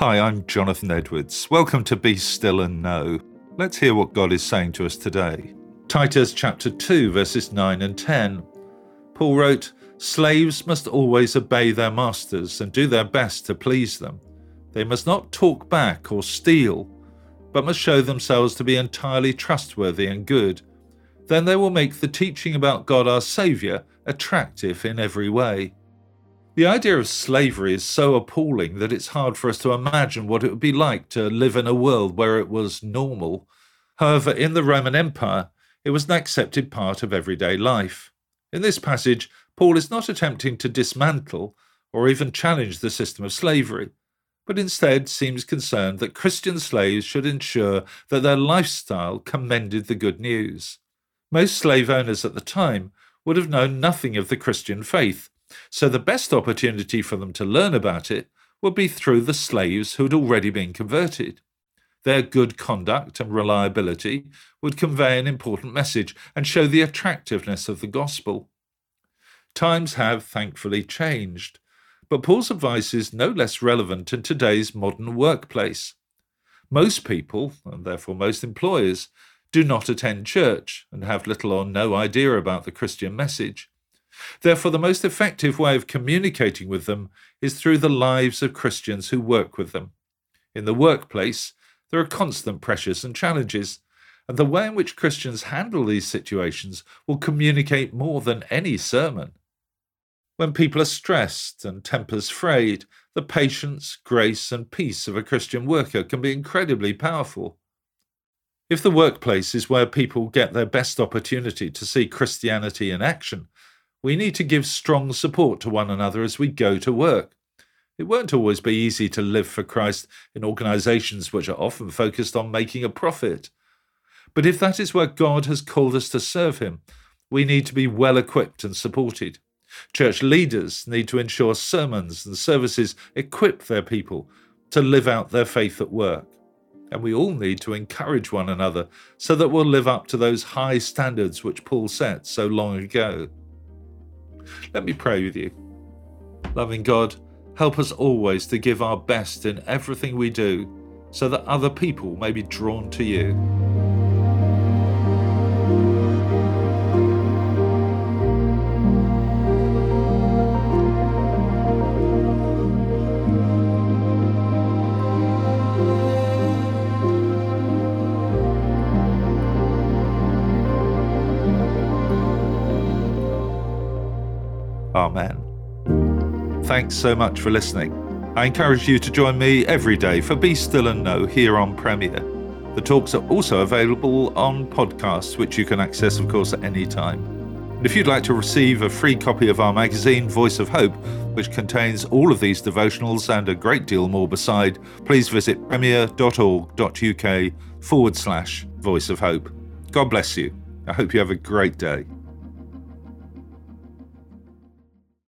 Hi, I'm Jonathan Edwards. Welcome to Be Still and Know. Let's hear what God is saying to us today. Titus chapter 2, verses 9 and 10. Paul wrote, Slaves must always obey their masters and do their best to please them. They must not talk back or steal, but must show themselves to be entirely trustworthy and good. Then they will make the teaching about God our Saviour attractive in every way. The idea of slavery is so appalling that it's hard for us to imagine what it would be like to live in a world where it was normal. However, in the Roman Empire, it was an accepted part of everyday life. In this passage, Paul is not attempting to dismantle or even challenge the system of slavery, but instead seems concerned that Christian slaves should ensure that their lifestyle commended the good news. Most slave owners at the time would have known nothing of the Christian faith so the best opportunity for them to learn about it would be through the slaves who had already been converted. Their good conduct and reliability would convey an important message and show the attractiveness of the gospel. Times have thankfully changed, but Paul's advice is no less relevant in today's modern workplace. Most people, and therefore most employers, do not attend church and have little or no idea about the Christian message. Therefore, the most effective way of communicating with them is through the lives of Christians who work with them. In the workplace, there are constant pressures and challenges, and the way in which Christians handle these situations will communicate more than any sermon. When people are stressed and tempers frayed, the patience, grace, and peace of a Christian worker can be incredibly powerful. If the workplace is where people get their best opportunity to see Christianity in action, we need to give strong support to one another as we go to work. It won't always be easy to live for Christ in organizations which are often focused on making a profit. But if that is where God has called us to serve Him, we need to be well equipped and supported. Church leaders need to ensure sermons and services equip their people to live out their faith at work. And we all need to encourage one another so that we'll live up to those high standards which Paul set so long ago. Let me pray with you. Loving God, help us always to give our best in everything we do so that other people may be drawn to you. Amen. Thanks so much for listening. I encourage you to join me every day for Be Still and Know here on Premier. The talks are also available on podcasts, which you can access, of course, at any time. And if you'd like to receive a free copy of our magazine, Voice of Hope, which contains all of these devotionals and a great deal more beside, please visit premier.org.uk forward slash Voice of Hope. God bless you. I hope you have a great day.